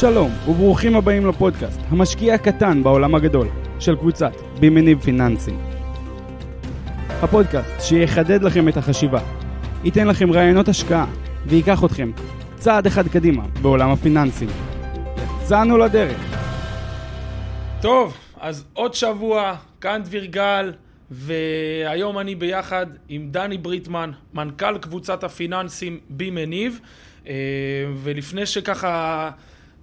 שלום וברוכים הבאים לפודקאסט, המשקיע הקטן בעולם הגדול, של קבוצת במניב פיננסים. הפודקאסט שיחדד לכם את החשיבה, ייתן לכם רעיונות השקעה וייקח אתכם צעד אחד קדימה בעולם הפיננסים. יצאנו לדרך. טוב, אז עוד שבוע, כאן דביר גל, והיום אני ביחד עם דני בריטמן, מנכ"ל קבוצת הפיננסים בי מניב, אה, ולפני שככה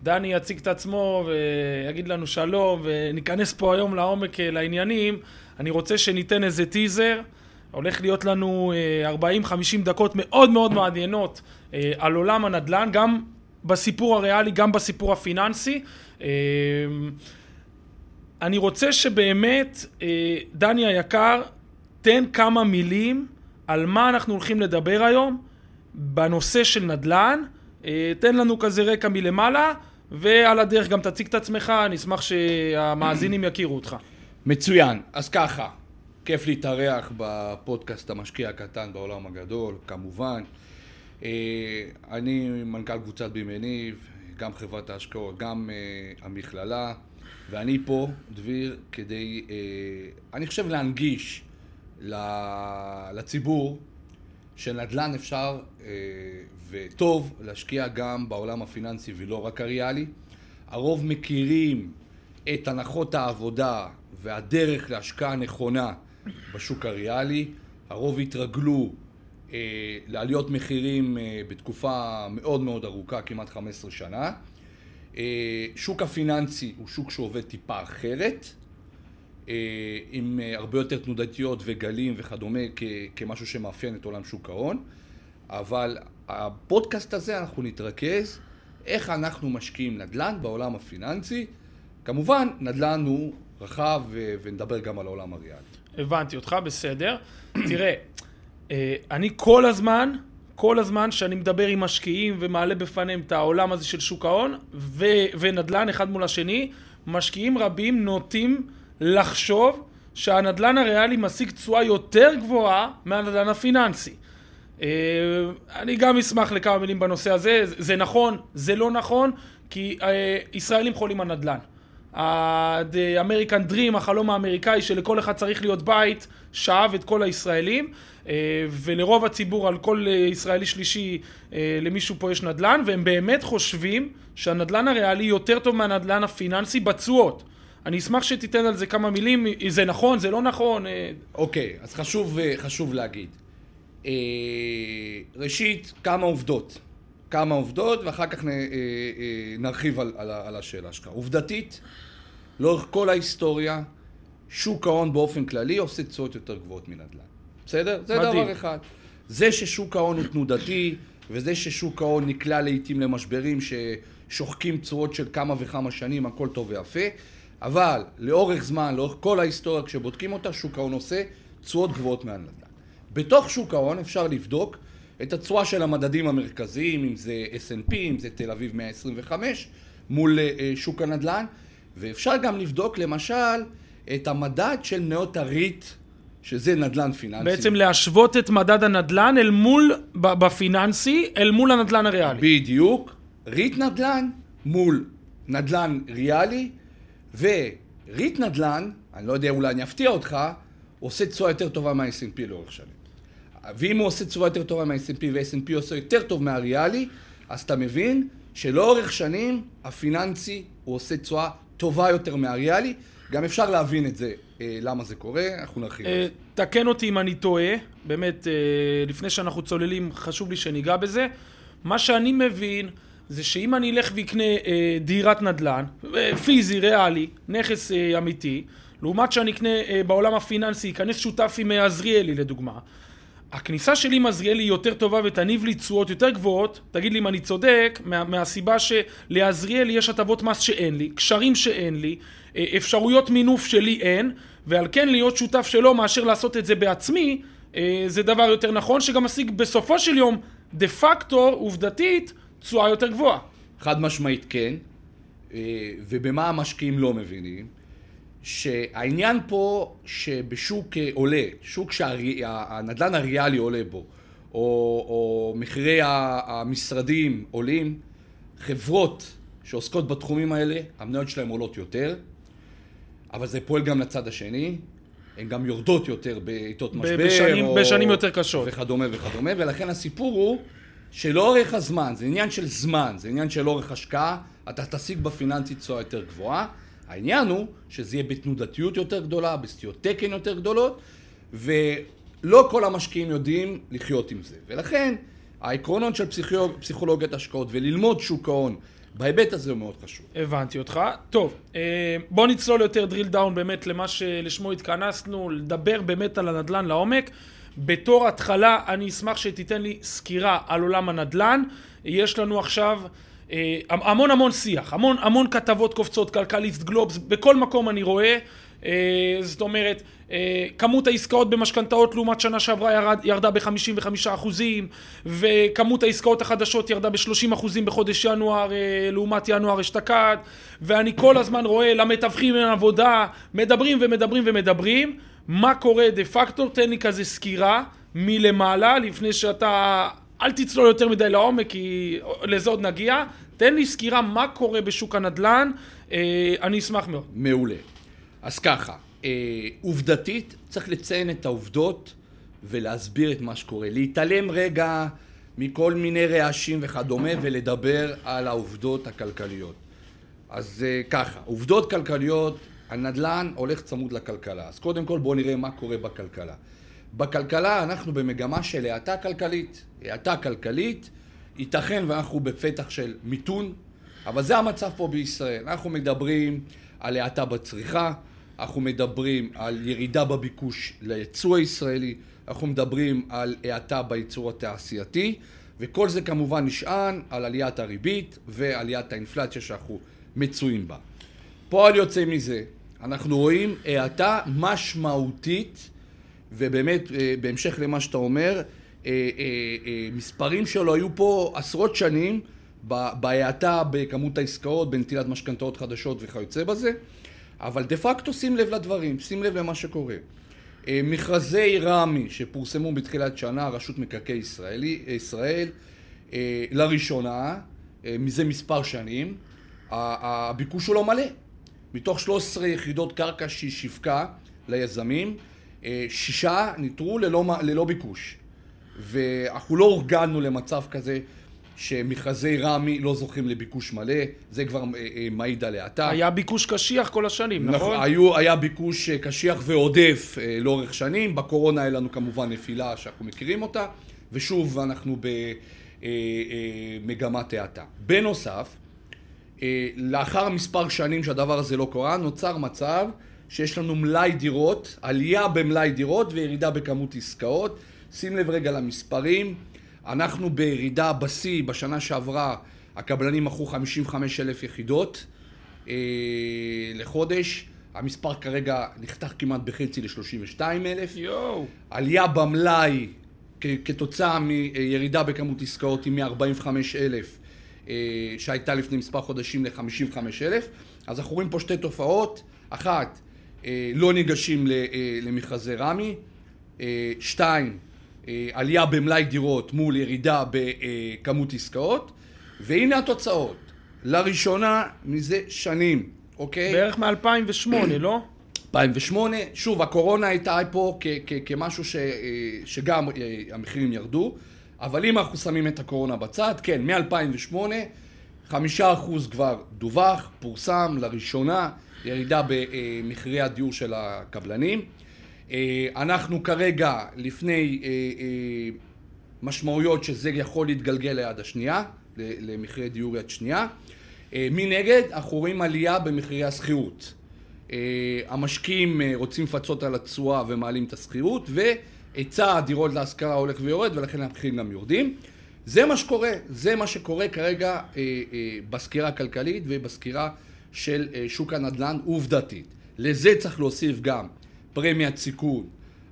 דני יציג את עצמו ויגיד לנו שלום וניכנס פה היום לעומק אה, לעניינים, אני רוצה שניתן איזה טיזר. הולך להיות לנו 40-50 דקות מאוד מאוד מעניינות אה, על עולם הנדל"ן, גם בסיפור הריאלי, גם בסיפור הפיננסי. אני רוצה שבאמת, דני היקר, תן כמה מילים על מה אנחנו הולכים לדבר היום בנושא של נדל"ן. תן לנו כזה רקע מלמעלה, ועל הדרך גם תציג את עצמך, אני אשמח שהמאזינים יכירו אותך. מצוין. אז ככה, כיף להתארח בפודקאסט המשקיע הקטן בעולם הגדול, כמובן. אני מנכ"ל קבוצת בימניב, גם חברת ההשקעות, גם המכללה. ואני פה, דביר, כדי, אה, אני חושב להנגיש לציבור שנדל"ן אפשר אה, וטוב להשקיע גם בעולם הפיננסי ולא רק הריאלי. הרוב מכירים את הנחות העבודה והדרך להשקעה נכונה בשוק הריאלי. הרוב התרגלו אה, לעליות מחירים אה, בתקופה מאוד מאוד ארוכה, כמעט 15 שנה. אה, שוק הפיננסי הוא שוק שעובד טיפה אחרת, אה, עם אה, הרבה יותר תנודתיות וגלים וכדומה כמשהו שמאפיין את עולם שוק ההון, אבל הפודקאסט הזה אנחנו נתרכז איך אנחנו משקיעים נדל"ן בעולם הפיננסי. כמובן, נדל"ן הוא רחב ונדבר גם על העולם הריאלי. הבנתי אותך, בסדר. תראה, אני כל הזמן כל הזמן שאני מדבר עם משקיעים ומעלה בפניהם את העולם הזה של שוק ההון ו- ונדל"ן אחד מול השני, משקיעים רבים נוטים לחשוב שהנדל"ן הריאלי משיג תשואה יותר גבוהה מהנדל"ן הפיננסי. אה, אני גם אשמח לכמה מילים בנושא הזה, זה נכון, זה לא נכון, כי אה, ישראלים חולים על נדל"ן. ה-American Dream, החלום האמריקאי שלכל אחד צריך להיות בית, שאב את כל הישראלים. אה, ולרוב הציבור, על כל ישראלי שלישי, למישהו פה יש נדל"ן, והם באמת חושבים שהנדל"ן הריאלי יותר טוב מהנדל"ן הפיננסי בתשואות. אני אשמח שתיתן על זה כמה מילים, זה נכון, זה לא נכון. אוקיי, okay, אז חשוב, חשוב להגיד. ראשית, כמה עובדות. כמה עובדות, ואחר כך נרחיב על, על, על השאלה שלך. עובדתית, לאורך כל ההיסטוריה, שוק ההון באופן כללי עושה תשואות יותר גבוהות מנדל"ן. בסדר? זה מדהים. דבר אחד. זה ששוק ההון הוא תנודתי, וזה ששוק ההון נקלע לעיתים למשברים ששוחקים צורות של כמה וכמה שנים, הכל טוב ויפה, אבל לאורך זמן, לאורך כל ההיסטוריה, כשבודקים אותה, שוק ההון עושה תשואות גבוהות מהנדל"ן. בתוך שוק ההון אפשר לבדוק את התשואה של המדדים המרכזיים, אם זה S&P, אם זה תל אביב 125, מול אה, שוק הנדל"ן, ואפשר גם לבדוק למשל את המדד של מניות הריט שזה נדל"ן פיננסי. בעצם להשוות את מדד הנדל"ן אל מול, בפיננסי, אל מול הנדל"ן הריאלי. בדיוק. ריט נדל"ן מול נדל"ן ריאלי, וריט נדל"ן, אני לא יודע, אולי אני אפתיע אותך, עושה תשואה יותר טובה מה-S&P לאורך שנים. ואם הוא עושה תשואה יותר טובה מה-S&P ו-S&P עושה יותר טוב מהריאלי, אז אתה מבין שלאורך שנים הפיננסי הוא עושה תשואה טובה יותר מהריאלי. גם אפשר להבין את זה אה, למה זה קורה, אנחנו נרחיב. אה, תקן אותי אם אני טועה, באמת, אה, לפני שאנחנו צוללים, חשוב לי שניגע בזה. מה שאני מבין, זה שאם אני אלך ואקנה אה, דירת נדל"ן, אה, פיזי, ריאלי, נכס אה, אמיתי, לעומת שאני אקנה אה, בעולם הפיננסי, אכנס שותף עם עזריאלי לדוגמה, הכניסה שלי עזריאלי היא יותר טובה ותניב לי תשואות יותר גבוהות, תגיד לי אם אני צודק, מה, מהסיבה שלעזריאלי יש הטבות מס שאין לי, קשרים שאין לי, אה, אפשרויות מינוף שלי אין, ועל כן להיות שותף שלו מאשר לעשות את זה בעצמי, אה, זה דבר יותר נכון, שגם משיג בסופו של יום, דה פקטו, עובדתית, תשואה יותר גבוהה. חד משמעית כן, אה, ובמה המשקיעים לא מבינים? שהעניין פה שבשוק עולה, שוק שהנדל"ן הריאלי עולה בו, או, או מחירי המשרדים עולים, חברות שעוסקות בתחומים האלה, המניות שלהן עולות יותר, אבל זה פועל גם לצד השני, הן גם יורדות יותר בעיתות משבר, בשנים, או... בשנים יותר קשות. וכדומה וכדומה, ולכן הסיפור הוא שלאורך הזמן, זה עניין של זמן, זה עניין של אורך השקעה, אתה תשיג בפיננסית תשואה יותר גבוהה. העניין הוא שזה יהיה בתנודתיות יותר גדולה, בסטיות תקן יותר גדולות, ולא כל המשקיעים יודעים לחיות עם זה. ולכן העקרונות של פסיכולוג, פסיכולוגיית השקעות וללמוד שוק ההון בהיבט הזה הוא מאוד חשוב. הבנתי אותך. טוב, אה, בוא נצלול יותר drill down באמת למה שלשמו התכנסנו, לדבר באמת על הנדל"ן לעומק. בתור התחלה, אני אשמח שתיתן לי סקירה על עולם הנדל"ן. יש לנו עכשיו המון המון שיח, המון המון כתבות קופצות, כלכליסט, גלובס, בכל מקום אני רואה. אה, זאת אומרת, אה, כמות העסקאות במשכנתאות לעומת שנה שעברה ירד, ירדה ב-55% וכמות העסקאות החדשות ירדה ב-30% בחודש ינואר אה, לעומת ינואר אשתקד ואני כל הזמן רואה למתווכים אין עבודה, מדברים ומדברים ומדברים מה קורה דה פקטו, תן לי כזה סקירה מלמעלה לפני שאתה... אל תצלול יותר מדי לעומק כי לזה עוד נגיע. תן לי סקירה מה קורה בשוק הנדל"ן, אני אשמח מאוד. מעולה. אז ככה, אה, עובדתית צריך לציין את העובדות ולהסביר את מה שקורה. להתעלם רגע מכל מיני רעשים וכדומה ולדבר על העובדות הכלכליות. אז אה, ככה, עובדות כלכליות, הנדל"ן הולך צמוד לכלכלה. אז קודם כל בואו נראה מה קורה בכלכלה. בכלכלה אנחנו במגמה של האטה כלכלית. האטה כלכלית, ייתכן ואנחנו בפתח של מיתון, אבל זה המצב פה בישראל. אנחנו מדברים על האטה בצריכה, אנחנו מדברים על ירידה בביקוש לייצוא הישראלי, אנחנו מדברים על האטה בייצור התעשייתי, וכל זה כמובן נשען על עליית הריבית ועליית האינפלציה שאנחנו מצויים בה. פועל יוצא מזה, אנחנו רואים האטה משמעותית, ובאמת, אה, בהמשך למה שאתה אומר, אה, אה, מספרים שלו היו פה עשרות שנים בהאטה בכמות העסקאות, בנטילת משכנתאות חדשות וכיוצא בזה. אבל דה פקטו שים לב לדברים, שים לב למה שקורה. אה, מכרזי רמ"י שפורסמו בתחילת שנה, רשות מקרקעי ישראל, אה, לראשונה, אה, מזה מספר שנים, הביקוש הוא לא מלא. מתוך 13 יחידות קרקע שהיא שיווקה ליזמים, שישה ניטרו ללא, ללא ביקוש. ואנחנו לא אורגנו למצב כזה שמכרזי רמ"י לא זוכים לביקוש מלא, זה כבר אה, אה, מעיד על האטה. היה ביקוש קשיח כל השנים, נכון? נכון, היו, היה ביקוש אה, קשיח ועודף לאורך שנים, בקורונה היה לנו כמובן נפילה שאנחנו מכירים אותה, ושוב אנחנו במגמת האטה. בנוסף, לאחר מספר שנים שהדבר הזה לא קרה, נוצר מצב שיש לנו מלאי דירות, עלייה במלאי דירות וירידה בכמות עסקאות. שים לב רגע למספרים. אנחנו בירידה בשיא, בשנה שעברה הקבלנים מכרו 55 אלף יחידות אה, לחודש. המספר כרגע נחתך כמעט בחצי ל-32 אלף. יואו. עלייה במלאי כתוצאה מירידה בכמות עסקאות היא מ-45 אלף אה, שהייתה לפני מספר חודשים ל-55 אלף. אז אנחנו רואים פה שתי תופעות. אחת, אה, לא ניגשים אה, למכרזי רמ"י. אה, שתיים, עלייה במלאי דירות מול ירידה בכמות עסקאות, והנה התוצאות. לראשונה מזה שנים, אוקיי? בערך מ-2008, לא? 2008, שוב, הקורונה הייתה פה כמשהו ש, אה, שגם אה, המחירים ירדו, אבל אם אנחנו שמים את הקורונה בצד, כן, מ-2008, חמישה אחוז כבר דווח, פורסם לראשונה, ירידה במחירי הדיור של הקבלנים. אה, אנחנו כרגע לפני אה, אה, משמעויות שזה יכול להתגלגל ליד השנייה, למחירי דיור יד שנייה. מנגד, אנחנו רואים עלייה במחירי השכירות. המשקיעים רוצים לפצות על התשואה ומעלים את השכירות, והיצע הדירות להשכרה הולך ויורד, ולכן המחירים גם יורדים. זה מה שקורה, זה מה שקורה כרגע בסקירה הכלכלית ובסקירה של שוק הנדל"ן עובדתית. לזה צריך להוסיף גם פרמיית סיכון,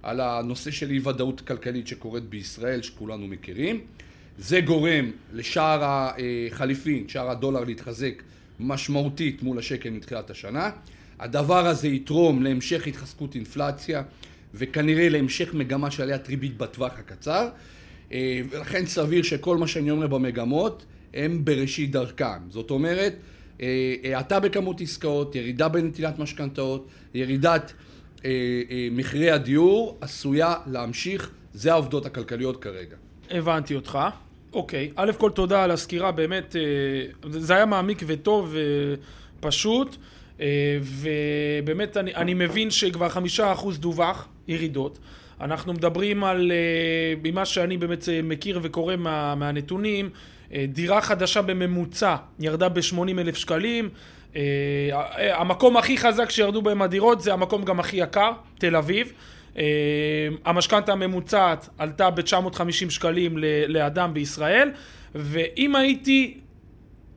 על הנושא של אי ודאות כלכלית שקורית בישראל, שכולנו מכירים. זה גורם לשער החליפין, שער הדולר להתחזק משמעותית מול השקל מתחילת השנה. הדבר הזה יתרום להמשך התחזקות אינפלציה וכנראה להמשך מגמה של עליית ריבית בטווח הקצר. ולכן סביר שכל מה שאני אומר במגמות הם בראשית דרכם. זאת אומרת, אה, האטה בכמות עסקאות, ירידה בנטילת משכנתאות, ירידת אה, אה, מחירי הדיור, עשויה להמשיך. זה העובדות הכלכליות כרגע. הבנתי אותך. אוקיי. א' כל תודה על הסקירה, באמת, אה, זה היה מעמיק וטוב ופשוט. אה, ובאמת, אני, אני מבין שכבר חמישה אחוז דווח, ירידות. אנחנו מדברים על, אה, ממה שאני באמת אה, מכיר וקורא מה, מהנתונים, אה, דירה חדשה בממוצע ירדה ב-80 אלף שקלים. אה, המקום הכי חזק שירדו בהם הדירות זה המקום גם הכי יקר, תל אביב. אה, המשכנתה הממוצעת עלתה ב-950 שקלים לאדם בישראל, ואם הייתי,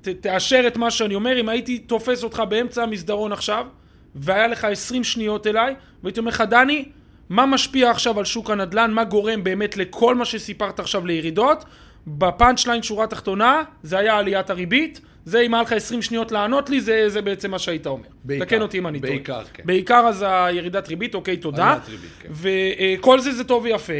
ת, תאשר את מה שאני אומר, אם הייתי תופס אותך באמצע המסדרון עכשיו, והיה לך 20 שניות אליי, והייתי אומר לך, דני, מה משפיע עכשיו על שוק הנדל"ן, מה גורם באמת לכל מה שסיפרת עכשיו לירידות, בפאנצ' ליין שורה תחתונה, זה היה עליית הריבית, זה אם היה לך 20 שניות לענות לי, זה, זה בעצם מה שהיית אומר. בעיקר. תקן אותי אם אני טועה. בעיקר, כן. בעיקר אז הירידת ריבית, אוקיי, תודה. עליית ריבית, כן. וכל זה זה טוב ויפה,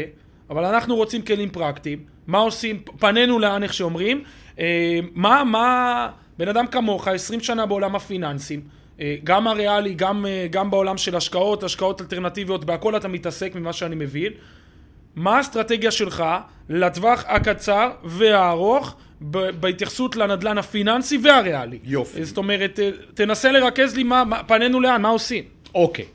אבל אנחנו רוצים כלים פרקטיים. מה עושים? פנינו לאן, איך שאומרים. אה, מה, מה, בן אדם כמוך, 20 שנה בעולם הפיננסים, אה, גם הריאלי, גם, אה, גם בעולם של השקעות, השקעות אלטרנטיביות, בהכל אתה מתעסק ממה שאני מבין. מה האסטרטגיה שלך לטווח הקצר והארוך בהתייחסות לנדלן הפיננסי והריאלי? יופי. זאת אומרת, אה, תנסה לרכז לי מה, מה פנינו לאן, מה עושים? אוקיי.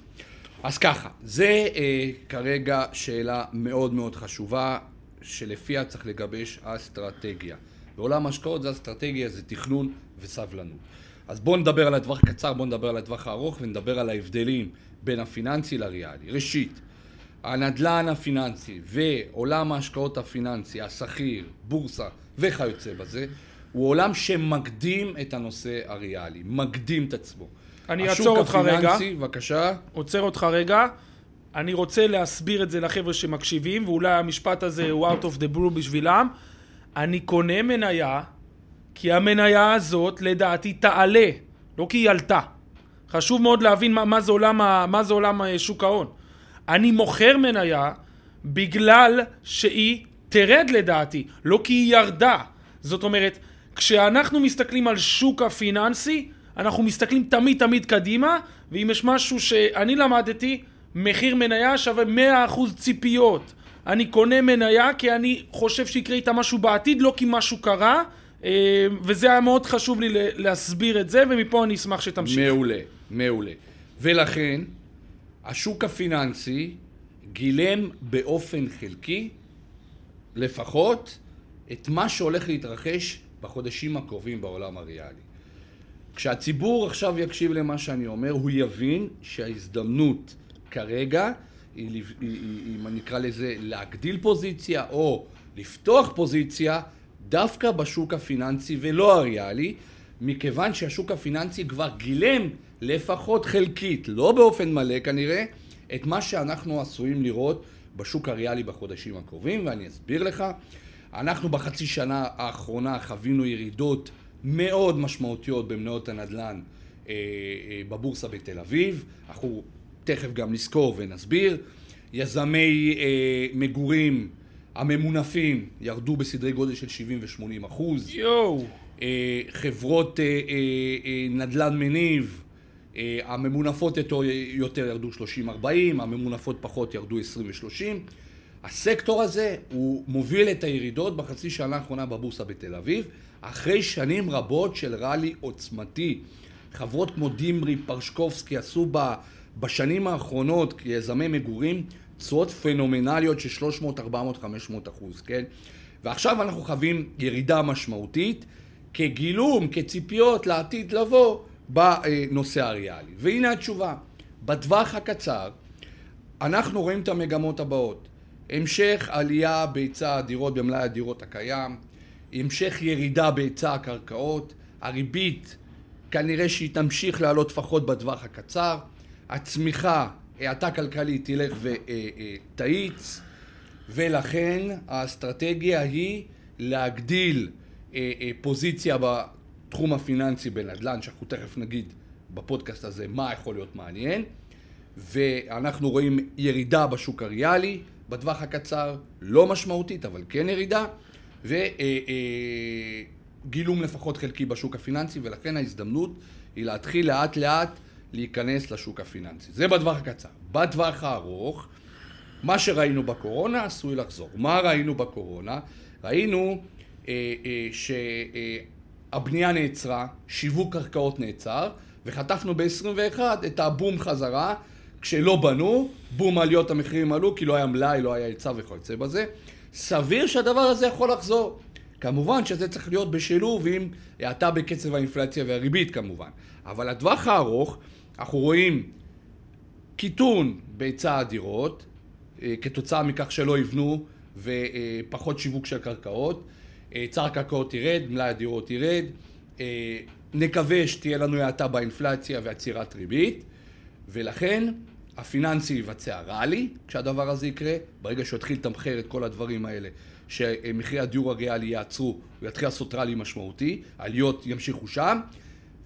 אז ככה, זה אה, כרגע שאלה מאוד מאוד חשובה, שלפיה צריך לגבש אסטרטגיה. בעולם ההשקעות זה אסטרטגיה, זה תכנון וסבלנות. אז בואו נדבר על הטווח הקצר, בואו נדבר על הטווח הארוך ונדבר על ההבדלים בין הפיננסי לריאלי. ראשית, הנדלן הפיננסי ועולם ההשקעות הפיננסי, השכיר, בורסה וכיוצא בזה, הוא עולם שמקדים את הנושא הריאלי, מקדים את עצמו. אני אעצור אותך רגע. השוק הפיננסי, בבקשה. עוצר אותך רגע. אני רוצה להסביר את זה לחבר'ה שמקשיבים, ואולי המשפט הזה הוא out of the blue בשבילם. אני קונה מניה, כי המניה הזאת לדעתי תעלה, לא כי היא עלתה. חשוב מאוד להבין מה, מה, זה, עולם, מה זה עולם אה, שוק ההון. אני מוכר מניה בגלל שהיא תרד לדעתי, לא כי היא ירדה. זאת אומרת, כשאנחנו מסתכלים על שוק הפיננסי, אנחנו מסתכלים תמיד תמיד קדימה, ואם יש משהו שאני למדתי, מחיר מניה שווה 100% ציפיות. אני קונה מניה כי אני חושב שיקרה איתה משהו בעתיד, לא כי משהו קרה, אה, וזה היה מאוד חשוב לי להסביר את זה, ומפה אני אשמח שתמשיך. מעולה, מעולה. ולכן, השוק הפיננסי גילם באופן חלקי, לפחות, את מה שהולך להתרחש בחודשים הקרובים בעולם הריאלי. כשהציבור עכשיו יקשיב למה שאני אומר, הוא יבין שההזדמנות כרגע היא, אם נקרא לזה, להגדיל פוזיציה או לפתוח פוזיציה דווקא בשוק הפיננסי ולא הריאלי, מכיוון שהשוק הפיננסי כבר גילם לפחות חלקית, לא באופן מלא כנראה, את מה שאנחנו עשויים לראות בשוק הריאלי בחודשים הקרובים, ואני אסביר לך. אנחנו בחצי שנה האחרונה חווינו ירידות מאוד משמעותיות במניות הנדל"ן אה, אה, בבורסה בתל אביב. אנחנו תכף גם נזכור ונסביר. יזמי אה, מגורים הממונפים ירדו בסדרי גודל של 70 ו-80 אחוז. יואו. אה, חברות אה, אה, אה, נדל"ן מניב, הממונפות יותר, ירדו 30-40, הממונפות פחות ירדו 20 ו-30. הסקטור הזה הוא מוביל את הירידות בחצי שנה האחרונה בבורסה בתל אביב, אחרי שנים רבות של ראלי עוצמתי. חברות כמו דימרי, פרשקובסקי עשו ב, בשנים האחרונות כיזמי מגורים תשואות פנומנליות של 300, 400, 500 אחוז, כן? ועכשיו אנחנו חווים ירידה משמעותית כגילום, כציפיות לעתיד לבוא בנושא הריאלי. והנה התשובה, בטווח הקצר אנחנו רואים את המגמות הבאות. המשך עלייה בהיצע הדירות במלאי הדירות הקיים, המשך ירידה בהיצע הקרקעות, הריבית כנראה שהיא תמשיך לעלות לפחות בטווח הקצר, הצמיחה, האטה כלכלית תלך ותאיץ, ולכן האסטרטגיה היא להגדיל אה, אה, פוזיציה בתחום הפיננסי בנדל"ן, שאנחנו תכף נגיד בפודקאסט הזה מה יכול להיות מעניין, ואנחנו רואים ירידה בשוק הריאלי, בטווח הקצר לא משמעותית, אבל כן ירידה, גילום לפחות חלקי בשוק הפיננסי, ולכן ההזדמנות היא להתחיל לאט לאט להיכנס לשוק הפיננסי. זה בטווח הקצר. בטווח הארוך, מה שראינו בקורונה עשוי לחזור. מה ראינו בקורונה? ראינו אה, אה, שהבנייה נעצרה, שיווק קרקעות נעצר, וחטפנו ב-21 את הבום חזרה, כשלא בנו, בום עליות המחירים עלו, כי לא היה מלאי, לא היה היצע וכיוצא בזה. סביר שהדבר הזה יכול לחזור. כמובן שזה צריך להיות בשילוב עם האטה בקצב האינפלציה והריבית כמובן. אבל לטווח הארוך, אנחנו רואים קיטון בהיצע הדירות, אה, כתוצאה מכך שלא יבנו ופחות שיווק של קרקעות. היצע הקרקעות ירד, מלאי הדירות ירד. אה, נקווה שתהיה לנו האטה באינפלציה ועצירת ריבית, ולכן הפיננסי יבצע ראלי כשהדבר הזה יקרה, ברגע שהוא יתחיל לתמחר את כל הדברים האלה, שמחירי הדיור הריאלי יעצרו, הוא יתחיל לעשות ראלי משמעותי, העליות ימשיכו שם,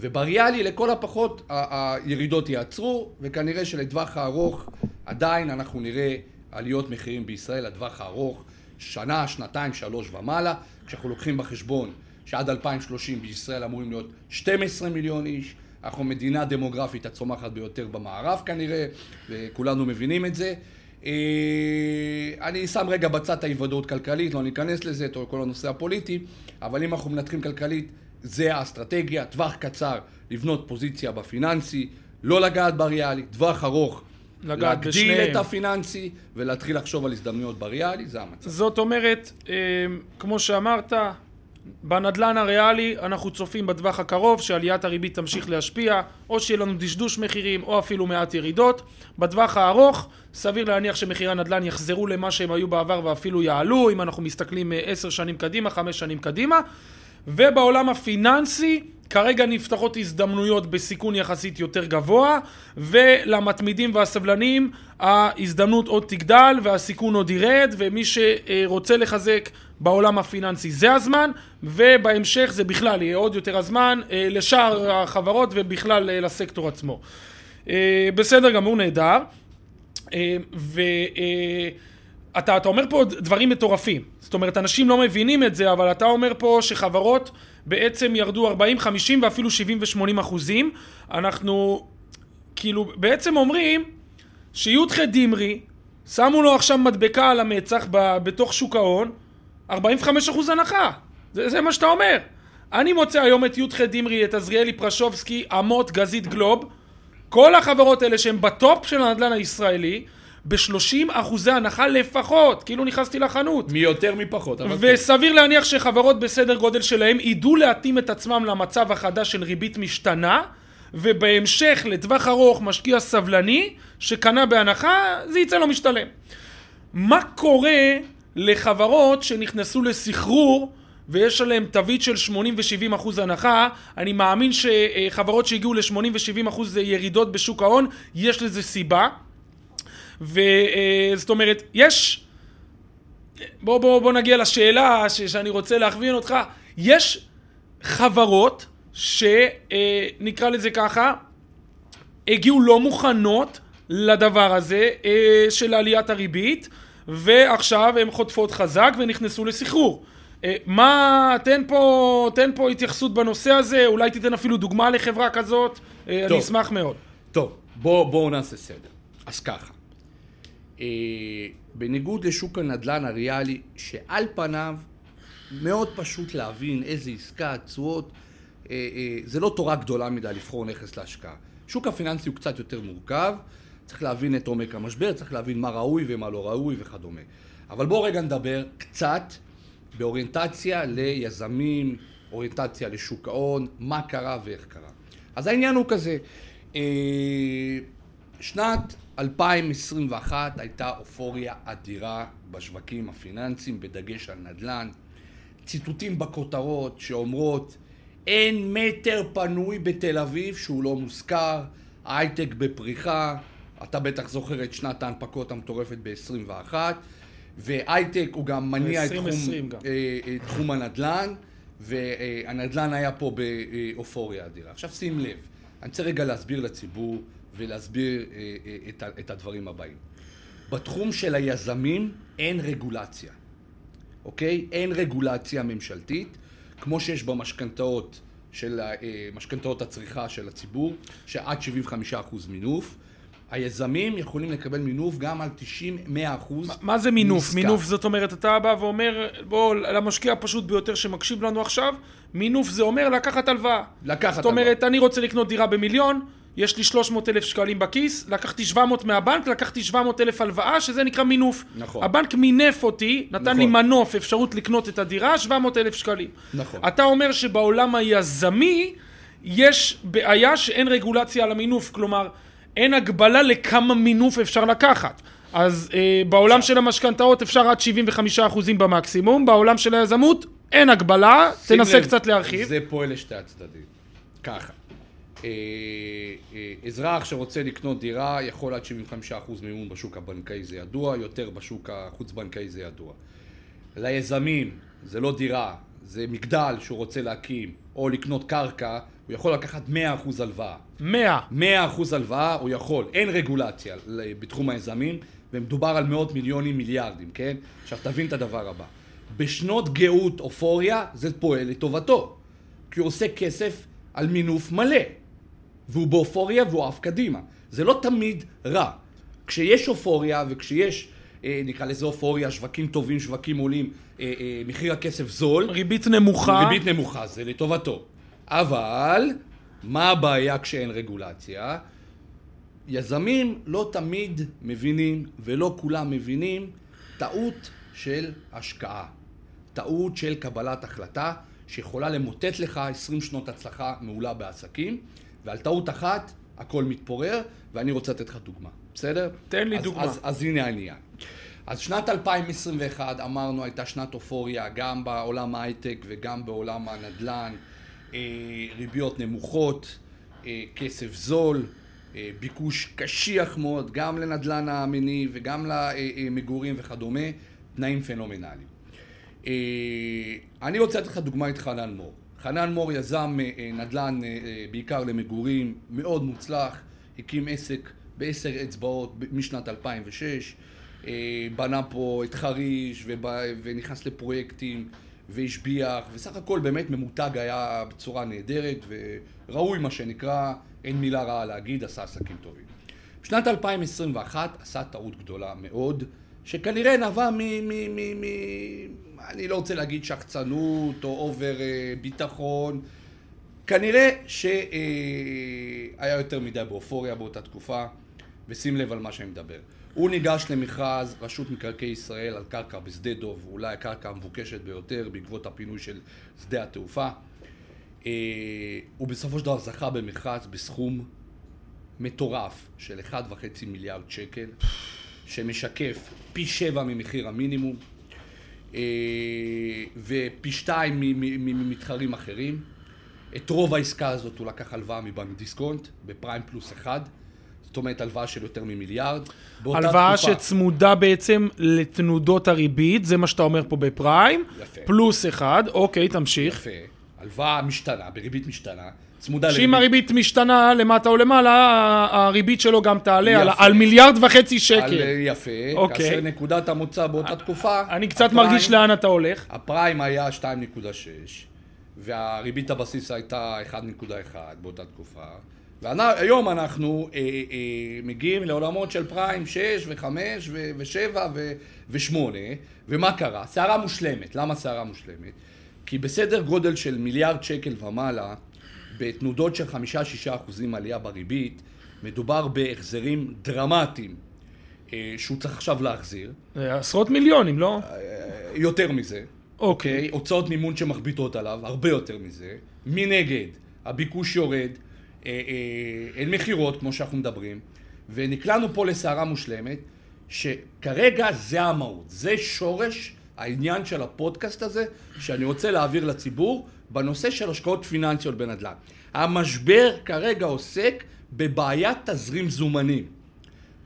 ובריאלי לכל הפחות הירידות יעצרו, וכנראה שלטווח הארוך עדיין אנחנו נראה עליות מחירים בישראל לטווח הארוך, שנה, שנתיים, שלוש ומעלה, כשאנחנו לוקחים בחשבון שעד 2030 בישראל אמורים להיות 12 מיליון איש, אנחנו מדינה דמוגרפית הצומחת ביותר במערב כנראה, וכולנו מבינים את זה. אה, אני שם רגע בצד האי ודאות כלכלית, לא ניכנס לזה, את כל הנושא הפוליטי, אבל אם אנחנו מנתחים כלכלית, זה האסטרטגיה, טווח קצר, לבנות פוזיציה בפיננסי, לא לגעת בריאלי, טווח ארוך, להגדיל בשניהם. את הפיננסי ולהתחיל לחשוב על הזדמנויות בריאלי, זה המצב. זאת אומרת, אה, כמו שאמרת, בנדלן הריאלי אנחנו צופים בטווח הקרוב שעליית הריבית תמשיך להשפיע, או שיהיה לנו דשדוש מחירים או אפילו מעט ירידות. בטווח הארוך סביר להניח שמחירי הנדל"ן יחזרו למה שהם היו בעבר ואפילו יעלו, אם אנחנו מסתכלים אה, עשר שנים קדימה, חמש שנים קדימה. ובעולם הפיננסי כרגע נפתחות הזדמנויות בסיכון יחסית יותר גבוה, ולמתמידים והסבלנים ההזדמנות עוד תגדל והסיכון עוד ירד, ומי שרוצה לחזק בעולם הפיננסי זה הזמן, ובהמשך זה בכלל יהיה עוד יותר הזמן אה, לשאר החברות ובכלל אה, לסקטור עצמו. אה, בסדר גמור, נהדר. ואתה אתה אומר פה דברים מטורפים. זאת אומרת, אנשים לא מבינים את זה, אבל אתה אומר פה שחברות בעצם ירדו 40, 50 ואפילו 70 ו-80 אחוזים. אנחנו כאילו בעצם אומרים שי"ח דמרי, שמו לו עכשיו מדבקה על המצח בתוך שוק ההון, 45 אחוז הנחה. זה, זה מה שאתה אומר. אני מוצא היום את י"ח דמרי, את עזריאלי פרשובסקי, אמות, גזית גלוב. כל החברות האלה שהן בטופ של הנדל"ן הישראלי, ב-30 אחוזי הנחה לפחות, כאילו נכנסתי לחנות. מי יותר מפחות, אבל כן. וסביר להניח שחברות בסדר גודל שלהם ידעו להתאים את עצמם למצב החדש של ריבית משתנה, ובהמשך לטווח ארוך משקיע סבלני שקנה בהנחה, זה יצא לו משתלם. מה קורה לחברות שנכנסו לסחרור ויש עליהם תווית של 80 ו-70 אחוז הנחה, אני מאמין שחברות שהגיעו ל-80 ו-70 אחוז ירידות בשוק ההון, יש לזה סיבה. וזאת אומרת, יש... בוא, בוא, בוא נגיע לשאלה ש, שאני רוצה להכווין אותך. יש חברות שנקרא לזה ככה, הגיעו לא מוכנות לדבר הזה אה, של עליית הריבית, ועכשיו הן חוטפות חזק ונכנסו לסחרור. אה, מה, תן פה, תן פה התייחסות בנושא הזה, אולי תיתן אפילו דוגמה לחברה כזאת, אה, טוב, אני אשמח מאוד. טוב, בואו בוא נעשה סדר. אז ככה, אה, בניגוד לשוק הנדל"ן הריאלי, שעל פניו מאוד פשוט להבין איזה עסקה, תשואות, אה, אה, זה לא תורה גדולה מדי לבחור נכס להשקעה. שוק הפיננסי הוא קצת יותר מורכב, צריך להבין את עומק המשבר, צריך להבין מה ראוי ומה לא ראוי וכדומה. אבל בואו רגע נדבר קצת באוריינטציה ליזמים, אוריינטציה לשוק ההון, מה קרה ואיך קרה. אז העניין הוא כזה, שנת 2021 הייתה אופוריה אדירה בשווקים הפיננסיים, בדגש על נדל"ן. ציטוטים בכותרות שאומרות אין מטר פנוי בתל אביב שהוא לא מושכר, הייטק בפריחה, אתה בטח זוכר את שנת ההנפקות המטורפת ב-21, והייטק הוא גם מניע את תחום, גם. אה, אה, תחום הנדל"ן, והנדל"ן היה פה באופוריה אדירה. עכשיו שים לב, אני רוצה רגע להסביר לציבור ולהסביר אה, אה, את, את הדברים הבאים. בתחום של היזמים אין רגולציה, אוקיי? אין רגולציה ממשלתית. כמו שיש במשכנתאות של אה, משכנתאות הצריכה של הציבור, שעד 75% מינוף. היזמים יכולים לקבל מינוף גם על 90-100% מה זה מינוף? מעסקה. מינוף זאת אומרת, אתה בא ואומר, בוא, למשקיע הפשוט ביותר שמקשיב לנו עכשיו, מינוף זה אומר לקחת הלוואה. לקחת זאת אומרת, אני רוצה לקנות דירה במיליון, יש לי 300 אלף שקלים בכיס, לקחתי 700 מהבנק, לקחתי 700 אלף הלוואה, שזה נקרא מינוף. נכון. הבנק מינף אותי, נתן נכון. לי מנוף, אפשרות לקנות את הדירה, 700 אלף שקלים. נכון. אתה אומר שבעולם היזמי יש בעיה שאין רגולציה על המינוף, כלומר, אין הגבלה לכמה מינוף אפשר לקחת. אז אה, בעולם של המשכנתאות אפשר עד 75% במקסימום, בעולם של היזמות אין הגבלה, תנסה לב, קצת להרחיב. זה פועל לשתי הצדדים. ככה. אה, אה, אזרח שרוצה לקנות דירה יכול עד 75% מימון בשוק הבנקאי זה ידוע, יותר בשוק החוץ-בנקאי זה ידוע. ליזמים זה לא דירה, זה מגדל שהוא רוצה להקים או לקנות קרקע, הוא יכול לקחת 100% הלוואה. 100. 100% הלוואה הוא יכול, אין רגולציה בתחום היזמים, ומדובר על מאות מיליונים מיליארדים, כן? עכשיו תבין את הדבר הבא. בשנות גאות אופוריה זה פועל לטובתו, כי הוא עושה כסף על מינוף מלא, והוא באופוריה והוא עף קדימה. זה לא תמיד רע. כשיש אופוריה וכשיש, אה, נקרא לזה אופוריה, שווקים טובים, שווקים עולים, אה, אה, מחיר הכסף זול, ריבית נמוכה. ריבית נמוכה, זה לטובתו. אבל, מה הבעיה כשאין רגולציה? יזמים לא תמיד מבינים, ולא כולם מבינים, טעות של השקעה. טעות של קבלת החלטה, שיכולה למוטט לך 20 שנות הצלחה מעולה בעסקים, ועל טעות אחת הכל מתפורר, ואני רוצה לתת לך דוגמה, בסדר? תן לי אז, דוגמה. אז, אז הנה העניין. אז שנת 2021, אמרנו, הייתה שנת אופוריה, גם בעולם ההייטק וגם בעולם הנדל"ן. אה, ריביות נמוכות, אה, כסף זול, אה, ביקוש קשיח מאוד, גם לנדל"ן המניב וגם למגורים וכדומה, תנאים פנומנליים. אה, אני רוצה לתת לך דוגמא את חנן מור. חנן מור יזם אה, אה, נדל"ן אה, בעיקר למגורים, מאוד מוצלח, הקים עסק בעשר אצבעות משנת 2006, אה, בנה פה את חריש ונכנס לפרויקטים והשביח, וסך הכל באמת ממותג היה בצורה נהדרת וראוי מה שנקרא, אין מילה רעה להגיד, עשה עסקים טובים. בשנת 2021 עשה טעות גדולה מאוד, שכנראה נבע מ... מ, מ, מ אני לא רוצה להגיד שחצנות או אובר אה, ביטחון, כנראה שהיה יותר מדי באופוריה באותה תקופה, ושים לב על מה שאני מדבר. הוא ניגש למכרז רשות מקרקעי ישראל על קרקע בשדה דוב, אולי הקרקע המבוקשת ביותר בעקבות הפינוי של שדה התעופה. אה, הוא בסופו של דבר זכה במכרז בסכום מטורף של 1.5 מיליארד שקל, שמשקף פי שבע ממחיר המינימום, אה, ופי שתיים ממתחרים אחרים. את רוב העסקה הזאת הוא לקח הלוואה מבנק דיסקונט, בפריים פלוס אחד, זאת אומרת הלוואה של יותר ממיליארד. הלוואה תקופה- שצמודה בעצם לתנודות הריבית, זה מה שאתה אומר פה בפריים, יפה. פלוס אחד, אוקיי, תמשיך. יפה, הלוואה משתנה, בריבית משתנה, צמודה שאם הריבית משתנה למטה או למעלה, הריבית שלו גם תעלה על, יפה. על מיליארד וחצי על, שקל. יפה, אוקיי. כאשר נקודת המוצא באותה תקופה, אני קצת הפריים- מרגיש לאן אתה הולך. הפריים היה 2.6, והריבית הבסיס הייתה 1.1 באותה תקופה. והיום אנחנו אה, אה, מגיעים לעולמות של פריים 6 ו-5 ו-7 ו-8, ומה קרה? סערה מושלמת. למה סערה מושלמת? כי בסדר גודל של מיליארד שקל ומעלה, בתנודות של 5-6 אחוזים עלייה בריבית, מדובר בהחזרים דרמטיים אה, שהוא צריך עכשיו להחזיר. זה עשרות מיליונים, לא? יותר מזה. אוקיי. אוקיי? הוצאות מימון שמכבידות עליו, הרבה יותר מזה. מנגד, הביקוש יורד, אה, אה, אין מכירות, כמו שאנחנו מדברים, ונקלענו פה לסערה מושלמת, שכרגע זה המהות, זה שורש העניין של הפודקאסט הזה, שאני רוצה להעביר לציבור, בנושא של השקעות פיננסיות בנדל"ן. המשבר כרגע עוסק בבעיית תזרים זומנים.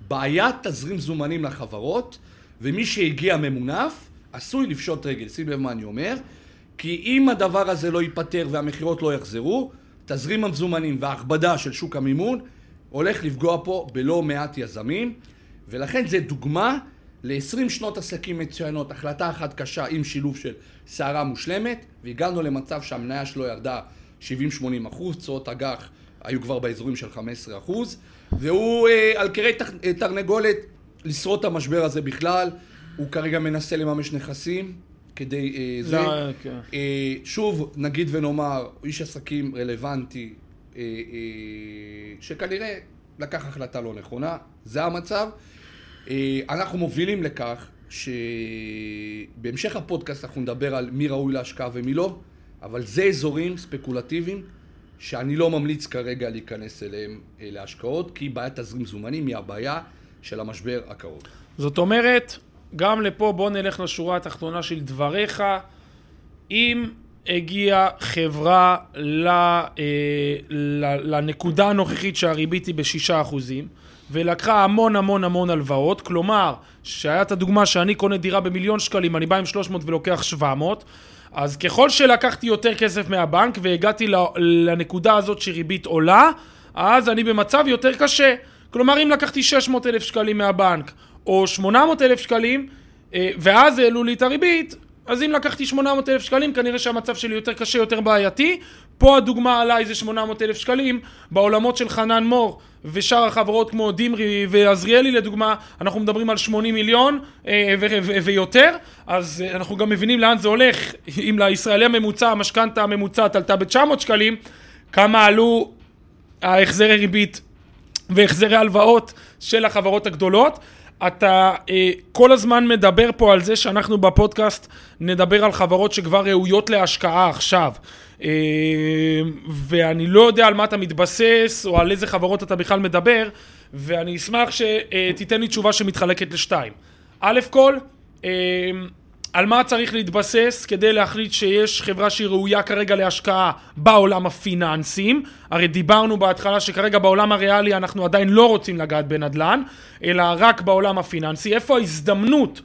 בעיית תזרים זומנים לחברות, ומי שהגיע ממונף, עשוי לפשוט רגל. שים לב מה אני אומר, כי אם הדבר הזה לא ייפתר והמכירות לא יחזרו, תזרים המזומנים וההכבדה של שוק המימון הולך לפגוע פה בלא מעט יזמים, ולכן זה דוגמה ל-20 שנות עסקים מצוינות, החלטה אחת קשה עם שילוב של סערה מושלמת, והגענו למצב שהמניה שלו ירדה 70-80 אחוז, תשואות אג"ח היו כבר באזורים של 15 אחוז, והוא אה, על כרי תח- אה, תרנגולת לשרוד את המשבר הזה בכלל, הוא כרגע מנסה לממש נכסים כדי אה, זה. זה, כן. אה, שוב, נגיד ונאמר, איש עסקים רלוונטי, אה, אה, שכנראה לקח החלטה לא נכונה, זה המצב. אה, אנחנו מובילים לכך שבהמשך הפודקאסט אנחנו נדבר על מי ראוי להשקעה ומי לא, אבל זה אזורים ספקולטיביים שאני לא ממליץ כרגע להיכנס אליהם אה, להשקעות, כי בעיית תזרים מזומנים היא הבעיה של המשבר הקרוב. זאת אומרת, גם לפה בוא נלך לשורה התחתונה של דבריך. אם הגיעה חברה ל, אה, ל, לנקודה הנוכחית שהריבית היא בשישה אחוזים, ולקחה המון המון המון הלוואות, כלומר, שהיה את הדוגמה שאני קונה דירה במיליון שקלים, אני בא עם 300 ולוקח 700, אז ככל שלקחתי יותר כסף מהבנק והגעתי לנקודה הזאת שריבית עולה, אז אני במצב יותר קשה. כלומר, אם לקחתי 600 אלף שקלים מהבנק, או 800 אלף שקלים, אה, ואז העלו לי את הריבית, אז אם לקחתי 800 אלף שקלים, כנראה שהמצב שלי יותר קשה, יותר בעייתי. פה הדוגמה עליי זה 800 אלף שקלים. בעולמות של חנן מור ושאר החברות כמו דימרי ועזריאלי לדוגמה, אנחנו מדברים על 80 מיליון אה, ויותר. אז אה, אנחנו גם מבינים לאן זה הולך. אם לישראלי הממוצע, המשכנתה הממוצעת עלתה ב-900 שקלים, כמה עלו ההחזרי ריבית והחזרי הלוואות של החברות הגדולות. אתה אה, כל הזמן מדבר פה על זה שאנחנו בפודקאסט נדבר על חברות שכבר ראויות להשקעה עכשיו. אה, ואני לא יודע על מה אתה מתבסס או על איזה חברות אתה בכלל מדבר, ואני אשמח שתיתן לי תשובה שמתחלקת לשתיים. א' כל, אה, על מה צריך להתבסס כדי להחליט שיש חברה שהיא ראויה כרגע להשקעה בעולם הפיננסים? הרי דיברנו בהתחלה שכרגע בעולם הריאלי אנחנו עדיין לא רוצים לגעת בנדל"ן, אלא רק בעולם הפיננסי. איפה ההזדמנות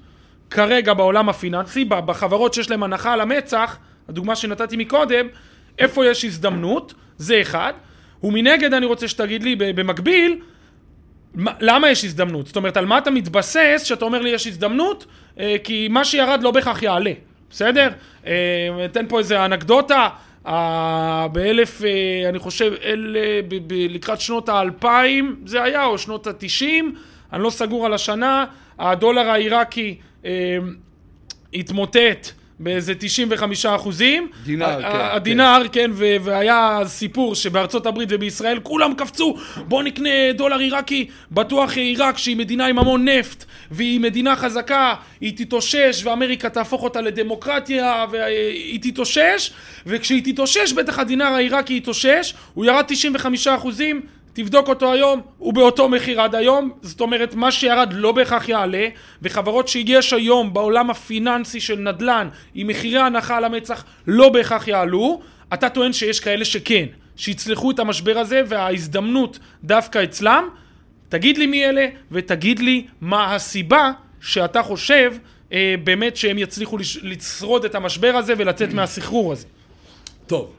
כרגע בעולם הפיננסי, בחברות שיש להן הנחה על המצח, הדוגמה שנתתי מקודם, איפה יש הזדמנות? זה אחד. ומנגד אני רוצה שתגיד לי במקביל, מה- למה יש הזדמנות? זאת אומרת, על מה אתה מתבסס שאתה אומר לי יש הזדמנות? אה, כי מה שירד לא בהכרח יעלה, בסדר? אה, אתן פה איזה אנקדוטה. באלף, אה, אני חושב, אל, אה, ב- ב- לקראת שנות האלפיים זה היה, או שנות התשעים, אני לא סגור על השנה, הדולר העיראקי אה, התמוטט באיזה 95 אחוזים. דינר, ה- כן, ה- הדינר, כן, ו- והיה סיפור שבארצות הברית ובישראל כולם קפצו, בוא נקנה דולר עיראקי, בטוח עיראק שהיא מדינה עם המון נפט, והיא מדינה חזקה, היא תתאושש, ואמריקה תהפוך אותה לדמוקרטיה, והיא תתאושש, וכשהיא תתאושש, בטח הדינר העיראקי יתאושש, הוא ירד 95 אחוזים, תבדוק אותו היום, הוא באותו מחיר עד היום, זאת אומרת, מה שירד לא בהכרח יעלה, וחברות שיש היום בעולם הפיננסי של נדל"ן, עם מחירי הנחה על המצח, לא בהכרח יעלו, אתה טוען שיש כאלה שכן, שיצלחו את המשבר הזה, וההזדמנות דווקא אצלם. תגיד לי מי אלה, ותגיד לי מה הסיבה שאתה חושב אה, באמת שהם יצליחו לש- לשרוד את המשבר הזה ולצאת מהסחרור הזה. טוב,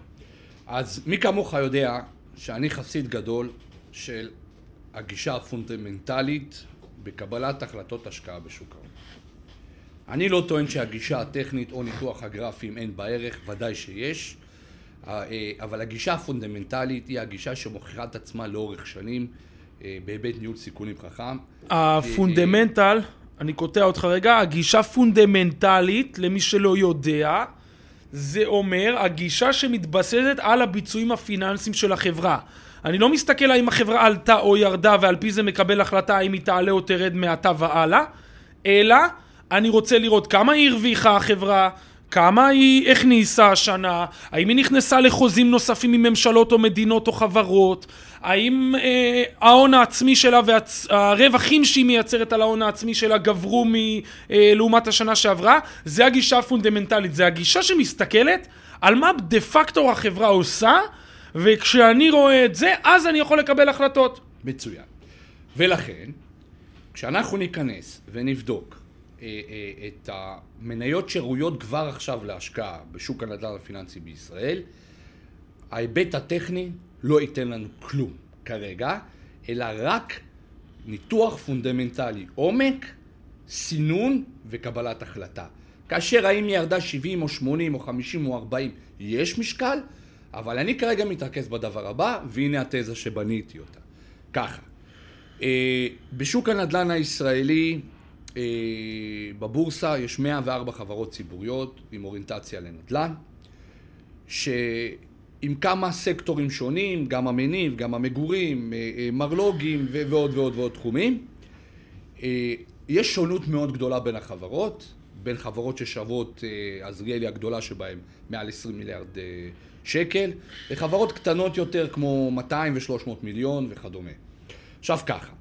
אז מי כמוך יודע שאני חסיד גדול של הגישה הפונדמנטלית בקבלת החלטות השקעה בשוק ההון. אני לא טוען שהגישה הטכנית או ניתוח הגרפים אין בה ערך, ודאי שיש, אה, אה, אבל הגישה הפונדמנטלית היא הגישה שמוכיחה את עצמה לאורך שנים אה, בהיבט ניהול סיכונים חכם. הפונדמנטל, אני קוטע אותך רגע, הגישה פונדמנטלית, למי שלא יודע, זה אומר הגישה שמתבססת על הביצועים הפיננסיים של החברה. אני לא מסתכל האם החברה עלתה או ירדה ועל פי זה מקבל החלטה האם היא תעלה או תרד מעתה והלאה, אלא אני רוצה לראות כמה היא הרוויחה החברה, כמה היא הכניסה השנה, האם היא נכנסה לחוזים נוספים עם ממשלות או מדינות או חברות, האם אה, ההון העצמי שלה והרווחים שהיא מייצרת על ההון העצמי שלה גברו מ, אה, לעומת השנה שעברה, זה הגישה הפונדמנטלית, זה הגישה שמסתכלת על מה דה פקטו החברה עושה, וכשאני רואה את זה, אז אני יכול לקבל החלטות. מצוין. ולכן, כשאנחנו ניכנס ונבדוק אה, אה, את המניות שראויות כבר עכשיו להשקעה בשוק הנדל"ן הפיננסי בישראל, ההיבט הטכני לא ייתן לנו כלום כרגע, אלא רק ניתוח פונדמנטלי עומק סינון וקבלת החלטה. כאשר האם היא ירדה 70 או 80 או 50 או 40, יש משקל, אבל אני כרגע מתרכז בדבר הבא, והנה התזה שבניתי אותה. ככה, אה, בשוק הנדל"ן הישראלי, אה, בבורסה יש 104 חברות ציבוריות עם אוריינטציה לנדל"ן, שעם כמה סקטורים שונים, גם המניב, גם המגורים, אה, מרלוגים ועוד ועוד ועוד תחומים. יש שונות מאוד גדולה בין החברות, בין חברות ששוות, עזריאלי הגדולה שבהן, מעל 20 מיליארד שקל, לחברות קטנות יותר כמו 200 ו-300 מיליון וכדומה. עכשיו ככה,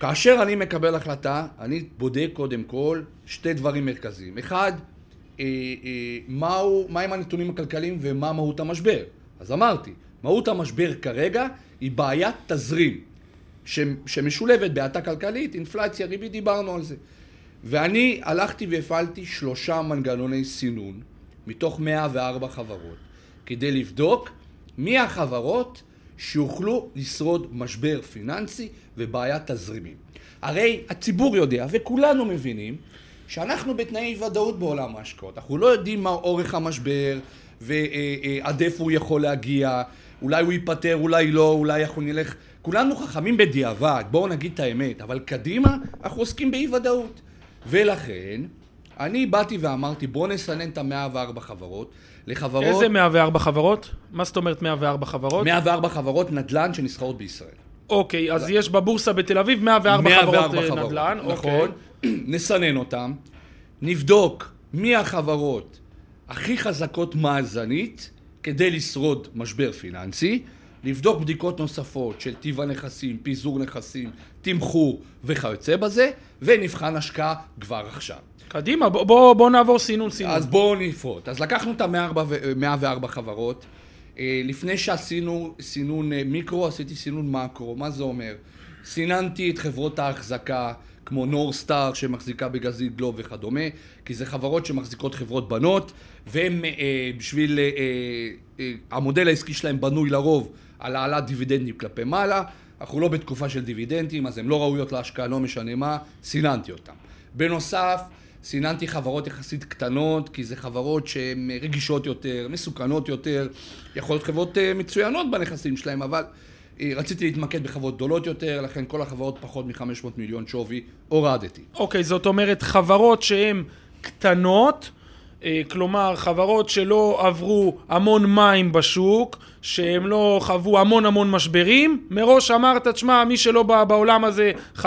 כאשר אני מקבל החלטה, אני בודק קודם כל שתי דברים מרכזיים. אחד, אה, אה, מהו, מהם הנתונים הכלכליים ומה מהות המשבר. אז אמרתי, מהות המשבר כרגע היא בעיית תזרים, שמשולבת בהאטה כלכלית, אינפלציה, ריבית, דיברנו על זה. ואני הלכתי והפעלתי שלושה מנגנוני סינון מתוך 104 חברות, כדי לבדוק מי החברות שיוכלו לשרוד משבר פיננסי ובעיית תזרימים. הרי הציבור יודע, וכולנו מבינים, שאנחנו בתנאי ודאות בעולם ההשקעות. אנחנו לא יודעים מה אורך המשבר ועד איפה הוא יכול להגיע, אולי הוא ייפטר, אולי לא, אולי אנחנו נלך... כולנו חכמים בדיעבד, בואו נגיד את האמת, אבל קדימה אנחנו עוסקים באי ודאות. ולכן, אני באתי ואמרתי, בואו נסנן את המאה וארבע חברות לחברות... איזה 104 חברות? מה זאת אומרת 104 חברות? 104 חברות נדל"ן שנסחרות בישראל. אוקיי, אז יש בבורסה בתל אביב 104, 104 חברות, אה, חברות נדל"ן. נכון. אוקיי. נסנן אותן, נבדוק מי החברות הכי חזקות מאזנית כדי לשרוד משבר פיננסי, לבדוק בדיקות נוספות של טיב הנכסים, פיזור נכסים, תמחור וכיוצא בזה, ונבחן השקעה כבר עכשיו. קדימה, בוא, בוא, בוא נעבור סינון סינון. אז בואו נפרוט. אז לקחנו את ה-104 חברות. אה, לפני שעשינו סינון אה, מיקרו, עשיתי סינון מקרו. מה זה אומר? סיננתי את חברות ההחזקה, כמו נורסטאר שמחזיקה בגזית גלוב וכדומה, כי זה חברות שמחזיקות חברות בנות, והם אה, בשביל... המודל העסקי שלהם בנוי לרוב על העלאת דיבידנדים כלפי מעלה. אנחנו לא בתקופה של דיבידנדים, אז הן לא ראויות להשקעה, לא משנה מה, סיננתי אותן. בנוסף, סיננתי חברות יחסית קטנות, כי זה חברות שהן רגישות יותר, מסוכנות יותר, יכול להיות חברות אה, מצוינות בנכסים שלהן, אבל אה, רציתי להתמקד בחברות גדולות יותר, לכן כל החברות פחות מ-500 מיליון שווי הורדתי. אוקיי, okay, זאת אומרת חברות שהן קטנות, אה, כלומר חברות שלא עברו המון מים בשוק, שהן לא חוו המון המון משברים, מראש אמרת, תשמע, מי שלא בא בעולם הזה 15-20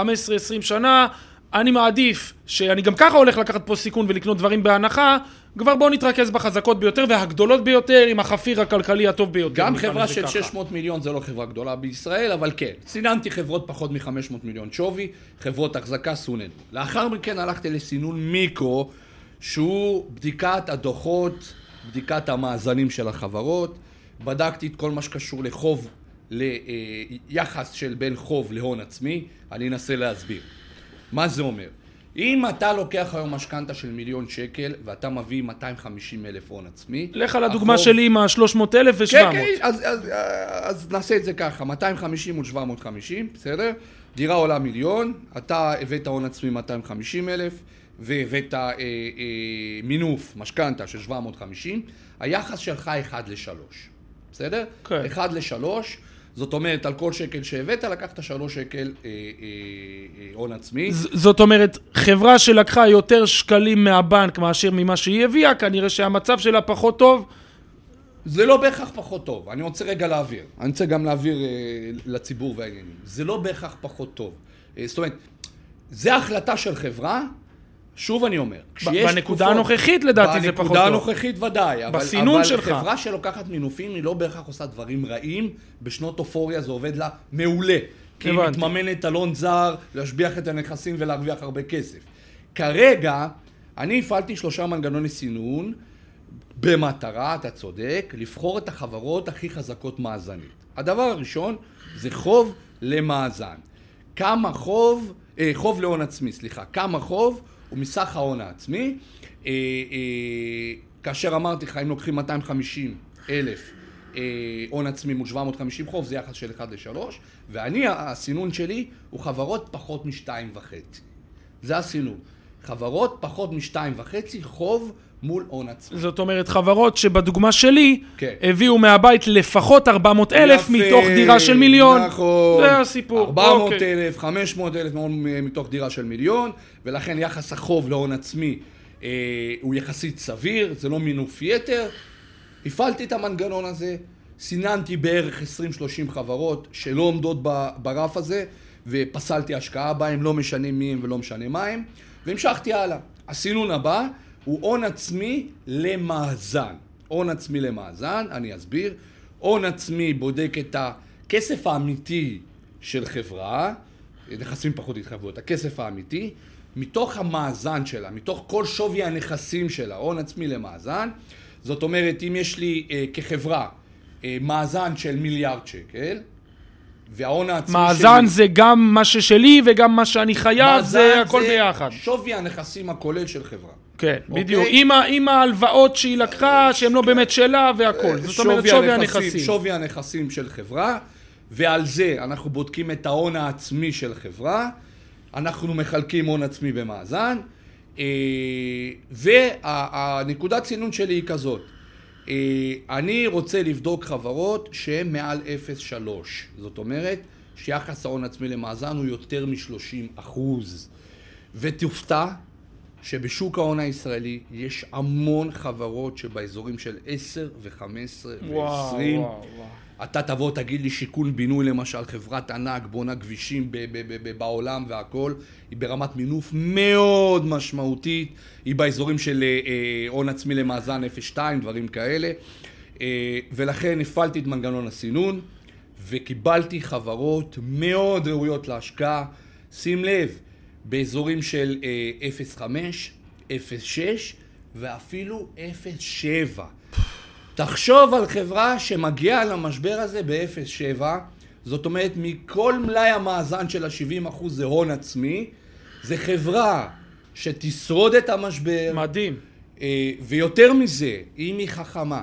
שנה, אני מעדיף, שאני גם ככה הולך לקחת פה סיכון ולקנות דברים בהנחה, כבר בואו נתרכז בחזקות ביותר והגדולות ביותר עם החפיר הכלכלי הטוב ביותר. גם חברה של ככה. 600 מיליון זה לא חברה גדולה בישראל, אבל כן, סיננתי חברות פחות מ-500 מיליון שווי, חברות החזקה סונן. לאחר מכן הלכתי לסינון מיקרו, שהוא בדיקת הדוחות, בדיקת המאזנים של החברות, בדקתי את כל מה שקשור לחוב, ליחס של בין חוב להון עצמי, אני אנסה להסביר. מה זה אומר? אם אתה לוקח היום משכנתה של מיליון שקל ואתה מביא 250 אלף הון עצמי... לך על הדוגמה החוב... שלי עם ה-300 אלף ו-700. כן, כן, אז, אז, אז נעשה את זה ככה, 250 מול 750, בסדר? דירה עולה מיליון, אתה הבאת הון עצמי 250 אלף והבאת אה, אה, מינוף, משכנתה של 750, היחס שלך 1 ל-3, בסדר? כן. 1 ל-3 זאת אומרת, על כל שקל שהבאת, לקחת שלוש שקל אה, אה, אה, הון עצמי. זאת אומרת, חברה שלקחה יותר שקלים מהבנק מאשר ממה שהיא הביאה, כנראה שהמצב שלה פחות טוב. זה לא בהכרח פחות טוב. אני רוצה רגע להעביר. אני רוצה גם להעביר אה, לציבור והעניינים. זה לא בהכרח פחות טוב. אה, זאת אומרת, זה החלטה של חברה שוב אני אומר, כשיש בנקודה הנוכחית לדעתי זה פחות טוב. בנקודה הנוכחית ודאי. אבל, בסינון אבל שלך. אבל חברה שלוקחת מינופים היא לא בהכרח עושה דברים רעים, בשנות אופוריה זה עובד לה מעולה. כי היא מתממנת אלון זר, להשביח את הנכסים ולהרוויח הרבה כסף. כרגע, אני הפעלתי שלושה מנגנוני סינון, במטרה, אתה צודק, לבחור את החברות הכי חזקות מאזנית. הדבר הראשון זה חוב למאזן. כמה חוב, אה, חוב להון עצמי, סליחה, כמה חוב מסך ההון העצמי. אה, אה, כאשר אמרתי לך, אם לוקחים 250 אלף אה, הון עצמי מול 750 חוב, זה יחס של 1 ל-3, ואני, הסינון שלי הוא חברות פחות מ-2.5. זה הסינון. חברות פחות משתיים וחצי חוב מול הון עצמי. זאת אומרת, חברות שבדוגמה שלי, כן. הביאו מהבית לפחות 400 אלף מתוך דירה של מיליון. נכון. זה הסיפור. 400 אוקיי. אלף, 500 אלף מתוך דירה של מיליון, ולכן יחס החוב להון עצמי אה, הוא יחסית סביר, זה לא מינוף יתר. הפעלתי את המנגנון הזה, סיננתי בערך 20-30 חברות שלא עומדות ברף הזה, ופסלתי השקעה בהן, לא משנה מי הם ולא משנה מה הם, והמשכתי הלאה. הסינון הבא הוא הון עצמי למאזן. הון עצמי למאזן, אני אסביר. הון עצמי בודק את הכסף האמיתי של חברה, נכסים פחות התחייבויות, הכסף האמיתי, מתוך המאזן שלה, מתוך כל שווי הנכסים שלה, הון עצמי למאזן. זאת אומרת, אם יש לי אה, כחברה אה, מאזן של מיליארד שקל, וההון העצמי מאזן שלי... זה גם מה ששלי וגם מה שאני חייב, זה מאזן הכל ביחד. שווי הנכסים הכולל של חברה. כן, אוקיי? בדיוק. עם עם ההלוואות שהיא לקחה, שהן לא באמת שלה והכל. זאת אומרת, שווי הנכסים. שווי הנכסים של חברה, ועל זה אנחנו בודקים את ההון העצמי של חברה, אנחנו מחלקים הון עצמי במאזן, אה, והנקודת צינון שלי היא כזאת, אה, אני רוצה לבדוק חברות שהן מעל 0.3, זאת אומרת שיחס ההון עצמי למאזן הוא יותר מ-30 אחוז. ותופתע שבשוק ההון הישראלי יש המון חברות שבאזורים של 10 ו-15 וואו, ו-20. אתה תבוא, תגיד לי שיכון בינוי למשל, חברת ענק, בונה כבישים ב- ב- ב- בעולם והכל, היא ברמת מינוף מאוד משמעותית, היא באזורים של אה, אה, הון עצמי למאזן 0.2, דברים כאלה, אה, ולכן הפעלתי את מנגנון הסינון, וקיבלתי חברות מאוד ראויות להשקעה. שים לב, באזורים של אה, 0.5, 0.6 ואפילו 0.7. תחשוב על חברה שמגיעה למשבר הזה ב-0.7, זאת אומרת מכל מלאי המאזן של ה-70% זה הון עצמי, זה חברה שתשרוד את המשבר, מדהים. אה, ויותר מזה, אם היא חכמה,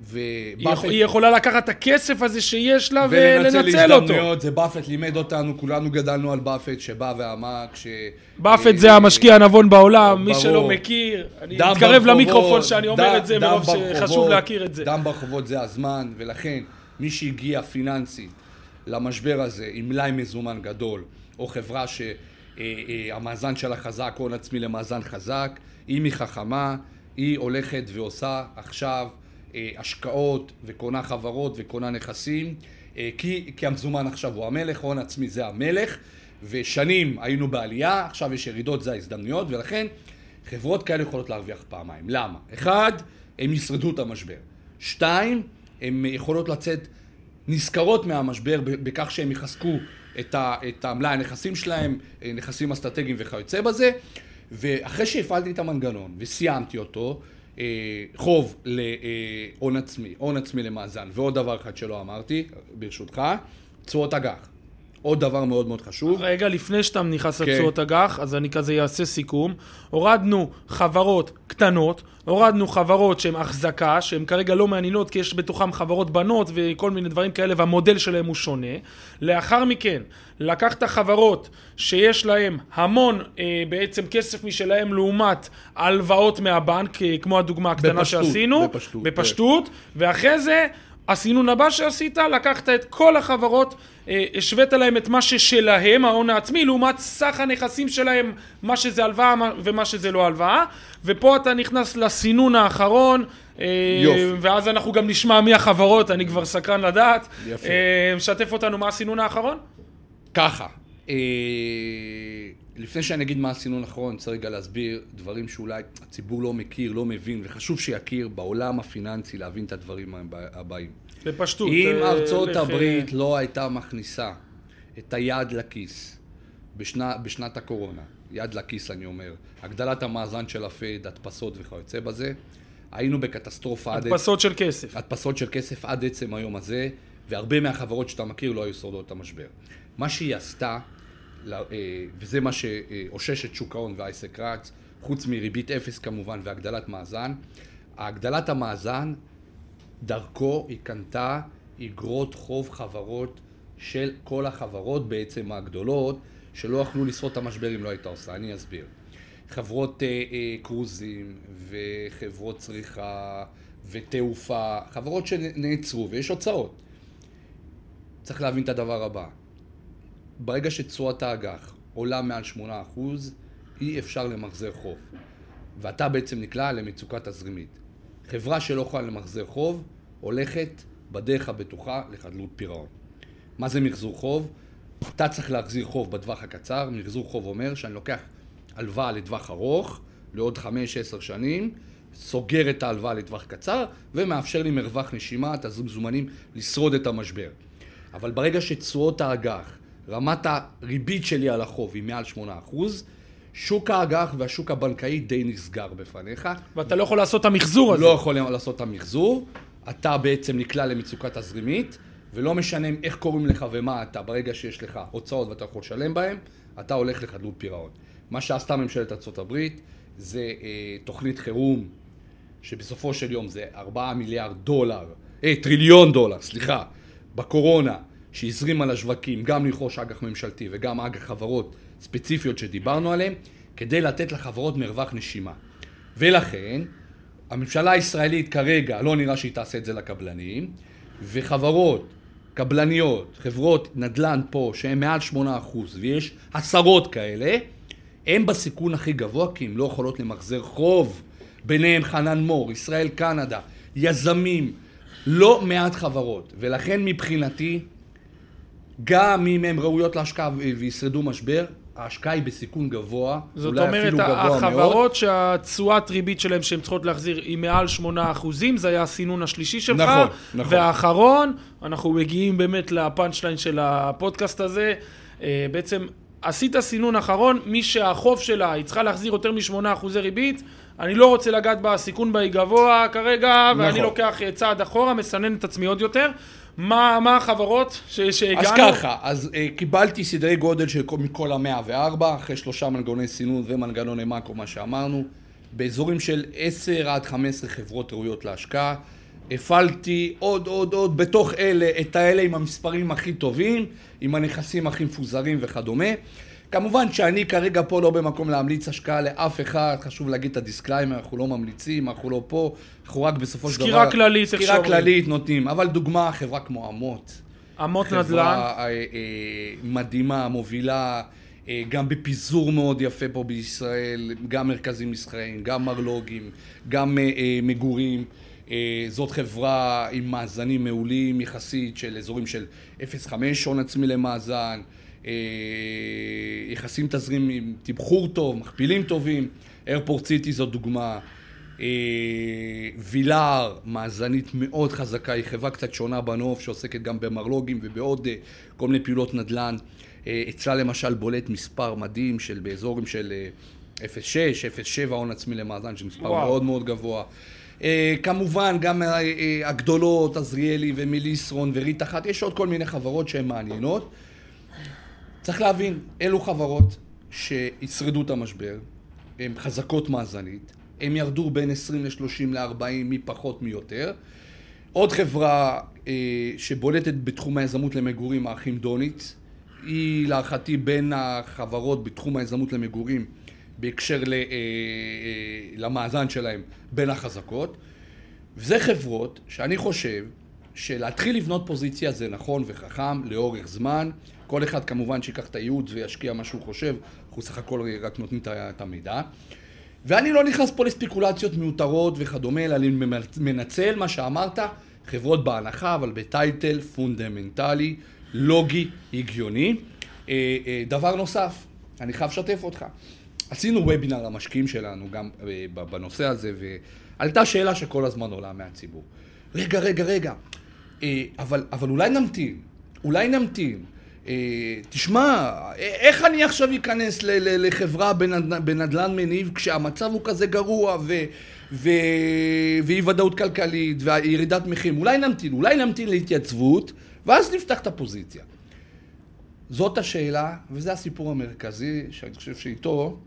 ובאפט היא יכולה לקחת את הכסף הזה שיש לה ולנצל ולנצל אותו. הזדמנויות, זה באפט לימד אותנו, כולנו גדלנו על באפט שבא ואמר כש... באפט אה, זה המשקיע הנבון בעולם, מי. שלא מכיר, אני מתקרב למיקרופון שאני אומר את זה מרוב שחשוב להכיר את זה. דם ברחובות זה הזמן, ולכן מי שהגיע פיננסית למשבר הזה עם מלאי מזומן גדול, או חברה שהמאזן שלה חזק, הון עצמי למאזן חזק, אם היא חכמה, היא הולכת ועושה עכשיו אה, השקעות וקונה חברות וקונה נכסים, אה, כי, כי המזומן עכשיו הוא המלך, הון עצמי זה המלך, ושנים היינו בעלייה, עכשיו יש ירידות, זה ההזדמנויות, ולכן חברות כאלה יכולות להרוויח פעמיים. למה? אחד, הם ישרדו את המשבר. שתיים, הן יכולות לצאת נשכרות מהמשבר בכך שהם יחזקו את, ה, את המלאי הנכסים שלהם, אה, נכסים אסטרטגיים וכיוצא בזה. ואחרי שהפעלתי את המנגנון וסיימתי אותו, אה, חוב להון עצמי, הון עצמי למאזן, ועוד דבר אחד שלא אמרתי, ברשותך, תשואות אג"ח. עוד דבר מאוד מאוד חשוב. רגע, לפני שאתה נכנס כן. לתשואות אג"ח, אז אני כזה אעשה סיכום. הורדנו חברות קטנות, הורדנו חברות שהן החזקה, שהן כרגע לא מעניינות כי יש בתוכן חברות בנות וכל מיני דברים כאלה והמודל שלהם הוא שונה. לאחר מכן, לקחת חברות שיש להן המון אה, בעצם כסף משלהם לעומת הלוואות מהבנק, אה, כמו הדוגמה הקטנה בפשטות, שעשינו. בפשטות, בפשטות. ואחרי זה, הסינון הבא שעשית, לקחת את כל החברות, אה, השווית להם את מה ששלהם, ההון העצמי, לעומת סך הנכסים שלהם, מה שזה הלוואה מה- ומה שזה לא הלוואה. ופה אתה נכנס לסינון האחרון. אה, יופי. ואז אנחנו גם נשמע מי החברות, אני כבר סקרן לדעת. יפה. אה, משתף אותנו מה הסינון האחרון? ככה, לפני שאני אגיד מה הסינון האחרון, אני רוצה רגע להסביר דברים שאולי הציבור לא מכיר, לא מבין, וחשוב שיכיר בעולם הפיננסי להבין את הדברים הבאים. בפשטות. אם אה, ארצות לך, הברית לא הייתה מכניסה את היד לכיס בשנה, בשנת הקורונה, יד לכיס אני אומר, הגדלת המאזן של הפד, הדפסות וכיוצא בזה, היינו בקטסטרופה עד... הדפסות של כסף. הדפסות של כסף עד עצם היום הזה, והרבה מהחברות שאתה מכיר לא היו שורדות את המשבר. מה שהיא עשתה, אה, וזה מה שאושש את שוק ההון והעסק רץ, חוץ מריבית אפס כמובן והגדלת מאזן, הגדלת המאזן, דרכו היא קנתה אגרות חוב חברות של כל החברות בעצם הגדולות, שלא יכלו לשרוד את המשבר אם לא הייתה עושה. אני אסביר. חברות אה, אה, קרוזים וחברות צריכה ותעופה, חברות שנעצרו ויש הוצאות. צריך להבין את הדבר הבא, ברגע שתשואת האג"ח עולה מעל 8%, אי אפשר למחזר חוב. ואתה בעצם נקלע למצוקה תזרימית. חברה שלא יכולה למחזר חוב, הולכת בדרך הבטוחה לחדלות פירעון. מה זה מחזור חוב? אתה צריך להחזיר חוב בטווח הקצר, מחזור חוב אומר שאני לוקח הלוואה לטווח ארוך, לעוד 5-10 שנים, סוגר את ההלוואה לטווח קצר, ומאפשר לי מרווח נשימה, תזרים מזומנים, לשרוד את המשבר. אבל ברגע שתשואות האג"ח, רמת הריבית שלי על החוב היא מעל 8%, שוק האג"ח והשוק הבנקאי די נסגר בפניך. ואתה לא יכול לעשות את המחזור הזה. לא יכול לעשות את המחזור, אתה בעצם נקלע למצוקה תזרימית, ולא משנה איך קוראים לך ומה אתה, ברגע שיש לך הוצאות ואתה יכול לשלם בהן, אתה הולך לחדלות פירעון. מה שעשתה ממשלת ארה"ב זה אה, תוכנית חירום, שבסופו של יום זה 4 מיליארד דולר, אה, טריליון דולר, סליחה, בקורונה, שהזרימה לשווקים, גם לרכוש אג"ח ממשלתי וגם אג"ח חברות ספציפיות שדיברנו עליהן, כדי לתת לחברות מרווח נשימה. ולכן, הממשלה הישראלית כרגע לא נראה שהיא תעשה את זה לקבלנים, וחברות קבלניות, חברות נדל"ן פה, שהן מעל 8% ויש עשרות כאלה, הן בסיכון הכי גבוה כי הן לא יכולות למחזר חוב. ביניהם חנן מור, ישראל קנדה, יזמים, לא מעט חברות. ולכן מבחינתי, גם אם הן ראויות להשקעה וישרדו משבר, ההשקעה היא בסיכון גבוה, זאת אומרת, החברות שהתשואת ריבית שלהן שהן צריכות להחזיר היא מעל 8%, זה היה הסינון השלישי שלך. נכון, נכון. והאחרון, אנחנו מגיעים באמת לפאנצ' ליין של הפודקאסט הזה, אה, בעצם עשית סינון אחרון, מי שהחוב שלה, היא צריכה להחזיר יותר מ-8% ריבית, אני לא רוצה לגעת בסיכון בה היא גבוה כרגע, נכון. ואני לוקח אה, צעד אחורה, מסנן את עצמי עוד יותר. מה, מה החברות שהגענו? אז ככה, אז uh, קיבלתי סדרי גודל של מכל המאה וארבע, אחרי שלושה מנגנוני סינון ומנגנוני מאקו, מה שאמרנו, באזורים של עשר עד חמש עשרה חברות ראויות להשקעה. הפעלתי עוד עוד עוד בתוך אלה את האלה עם המספרים הכי טובים, עם הנכסים הכי מפוזרים וכדומה. כמובן שאני כרגע פה לא במקום להמליץ השקעה לאף אחד, חשוב להגיד את ה disclaimer, אנחנו לא ממליצים, אנחנו לא פה, אנחנו רק בסופו של דבר... סקירה כללית, סקירה כללית נותנים, אבל דוגמה, חברה כמו אמות. אמות נדל"ן. חברה אה, אה, מדהימה, מובילה, אה, גם בפיזור מאוד יפה פה בישראל, גם מרכזים מסחריים, גם מרלוגים, גם אה, אה, מגורים. אה, זאת חברה עם מאזנים מעולים יחסית של אזורים של 0.5 הון עצמי למאזן. אה, יחסים תזרים עם תמחור טוב, מכפילים טובים, איירפורט סיטי זו דוגמה, אה, וילאר, מאזנית מאוד חזקה, היא חברה קצת שונה בנוף שעוסקת גם במרלוגים ובעוד אה, כל מיני פעולות נדל"ן. אצלה למשל בולט מספר מדהים של באזורים של 0.6, 0.7 הון עצמי למאזן, שזה מספר וואו. מאוד מאוד גבוה. כמובן גם הגדולות, עזריאלי ומיליסרון וריט אחת, יש עוד כל מיני חברות שהן מעניינות. צריך להבין, אלו חברות שישרדו את המשבר, הן חזקות מאזנית, הן ירדו בין 20 ל-30 ל-40 מפחות מיותר. עוד חברה אה, שבולטת בתחום היזמות למגורים, האחים דוניץ, היא להערכתי בין החברות בתחום היזמות למגורים בהקשר ל, אה, אה, למאזן שלהם בין החזקות. וזה חברות שאני חושב שלהתחיל לבנות פוזיציה זה נכון וחכם לאורך זמן. כל אחד כמובן שיקח את הייעוץ וישקיע מה שהוא חושב, אנחנו סך הכל רק נותנים את המידע. ואני לא נכנס פה לספיקולציות מיותרות וכדומה, אלא אני מנצל מה שאמרת, חברות בהנחה, אבל ב title פונדמנטלי, לוגי, הגיוני. אה, אה, דבר נוסף, אני חייב לשתף אותך. עשינו וובינר למשקיעים שלנו גם אה, בנושא הזה, ועלתה שאלה שכל הזמן עולה מהציבור. רגע, רגע, רגע, אבל, אבל אולי נמתין, אולי נמתין. אה, תשמע, איך אני עכשיו אכנס לחברה בנדל"ן מניב כשהמצב הוא כזה גרוע ו... ו... ואי ודאות כלכלית וירידת מחירים? אולי נמתין, אולי נמתין להתייצבות ואז נפתח את הפוזיציה. זאת השאלה, וזה הסיפור המרכזי, שאני חושב שאיתו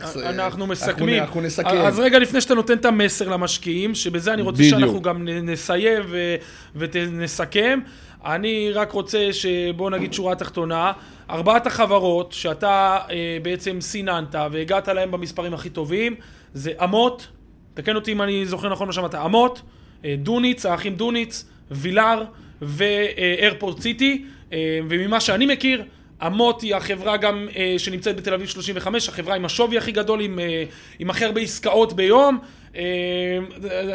צריך... אנחנו מסכמים. אנחנו נסכם. אז רגע לפני שאתה נותן את המסר למשקיעים, שבזה אני רוצה בדיוק. שאנחנו גם נסיים ו- ונסכם. אני רק רוצה שבואו נגיד שורה תחתונה, ארבעת החברות שאתה אה, בעצם סיננת והגעת להם במספרים הכי טובים, זה אמות, תקן אותי אם אני זוכר נכון מה שאמרת, אמות, אה, דוניץ, האחים דוניץ, וילר ואיירפורט סיטי, אה, וממה שאני מכיר, אמות היא החברה גם אה, שנמצאת בתל אביב 35, החברה עם השווי הכי גדול, עם, אה, עם הכי הרבה עסקאות ביום. אה,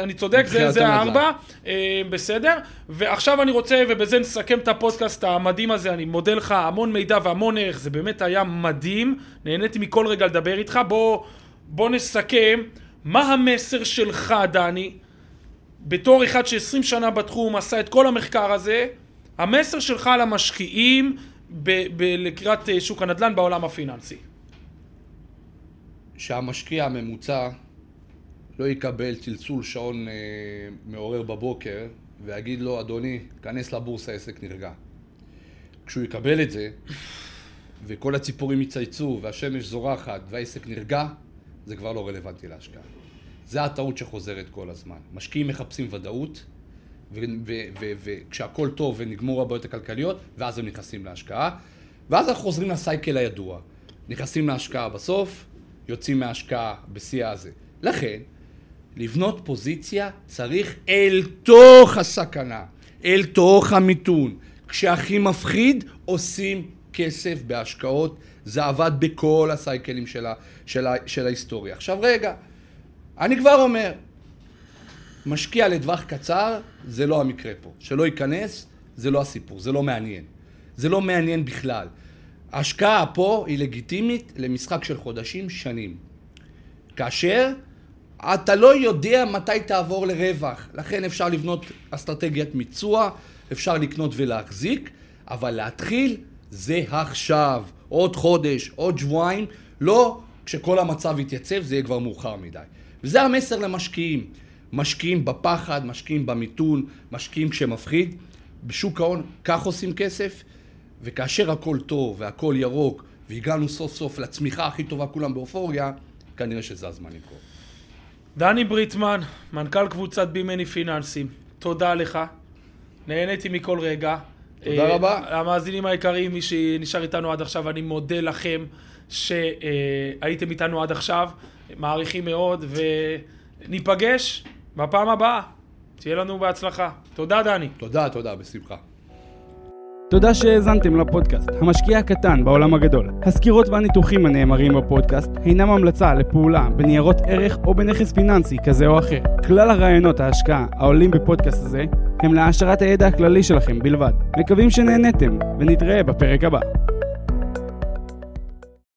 אני צודק, זה, זה הנדל"ן. הארבע, אה, בסדר. ועכשיו אני רוצה, ובזה נסכם את הפודקאסט המדהים הזה, אני מודה לך המון מידע והמון ערך, זה באמת היה מדהים, נהניתי מכל רגע לדבר איתך. בוא, בוא נסכם, מה המסר שלך, דני, בתור אחד ש-20 שנה בתחום, עשה את כל המחקר הזה, המסר שלך למשקיעים ב- ב- לקראת אה, שוק הנדל"ן בעולם הפיננסי. שהמשקיע הממוצע לא יקבל צלצול שעון אה, מעורר בבוקר ויגיד לו, אדוני, כנס לבורסה, עסק נרגע. כשהוא יקבל את זה, וכל הציפורים יצייצו, והשמש זורחת, והעסק נרגע, זה כבר לא רלוונטי להשקעה. זה הטעות שחוזרת כל הזמן. משקיעים מחפשים ודאות, וכשהכול טוב ונגמור הבעיות הכלכליות, ואז הם נכנסים להשקעה. ואז אנחנו חוזרים לסייקל הידוע. נכנסים להשקעה בסוף, יוצאים מההשקעה בשיא הזה. לכן, לבנות פוזיציה צריך אל תוך הסכנה, אל תוך המיתון. כשהכי מפחיד, עושים כסף בהשקעות. זה עבד בכל הסייקלים של, ה, של, ה, של ההיסטוריה. עכשיו רגע, אני כבר אומר, משקיע לטווח קצר, זה לא המקרה פה. שלא ייכנס, זה לא הסיפור, זה לא מעניין. זה לא מעניין בכלל. ההשקעה פה היא לגיטימית למשחק של חודשים, שנים. כאשר אתה לא יודע מתי תעבור לרווח. לכן אפשר לבנות אסטרטגיית מיצוע, אפשר לקנות ולהחזיק, אבל להתחיל זה עכשיו. עוד חודש, עוד שבועיים, לא כשכל המצב יתייצב, זה יהיה כבר מאוחר מדי. וזה המסר למשקיעים. משקיעים בפחד, משקיעים במיתון, משקיעים כשמפחיד. בשוק ההון כך עושים כסף, וכאשר הכל טוב והכל ירוק, והגענו סוף סוף לצמיחה הכי טובה, כולם באופוריה, כנראה שזה הזמן לקרות. דני בריטמן, מנכ"ל קבוצת בימני פיננסים, תודה לך. נהניתי מכל רגע. תודה אה, רבה. המאזינים היקרים, מי שנשאר איתנו עד עכשיו, אני מודה לכם שהייתם איתנו עד עכשיו. מעריכים מאוד, וניפגש בפעם הבאה. שיהיה לנו בהצלחה. תודה, דני. תודה, תודה, בשמחה. תודה שהאזנתם לפודקאסט, המשקיע הקטן בעולם הגדול. הסקירות והניתוחים הנאמרים בפודקאסט אינם המלצה לפעולה בניירות ערך או בנכס פיננסי כזה או אחר. כלל הרעיונות ההשקעה העולים בפודקאסט הזה הם להעשרת הידע הכללי שלכם בלבד. מקווים שנהניתם, ונתראה בפרק הבא.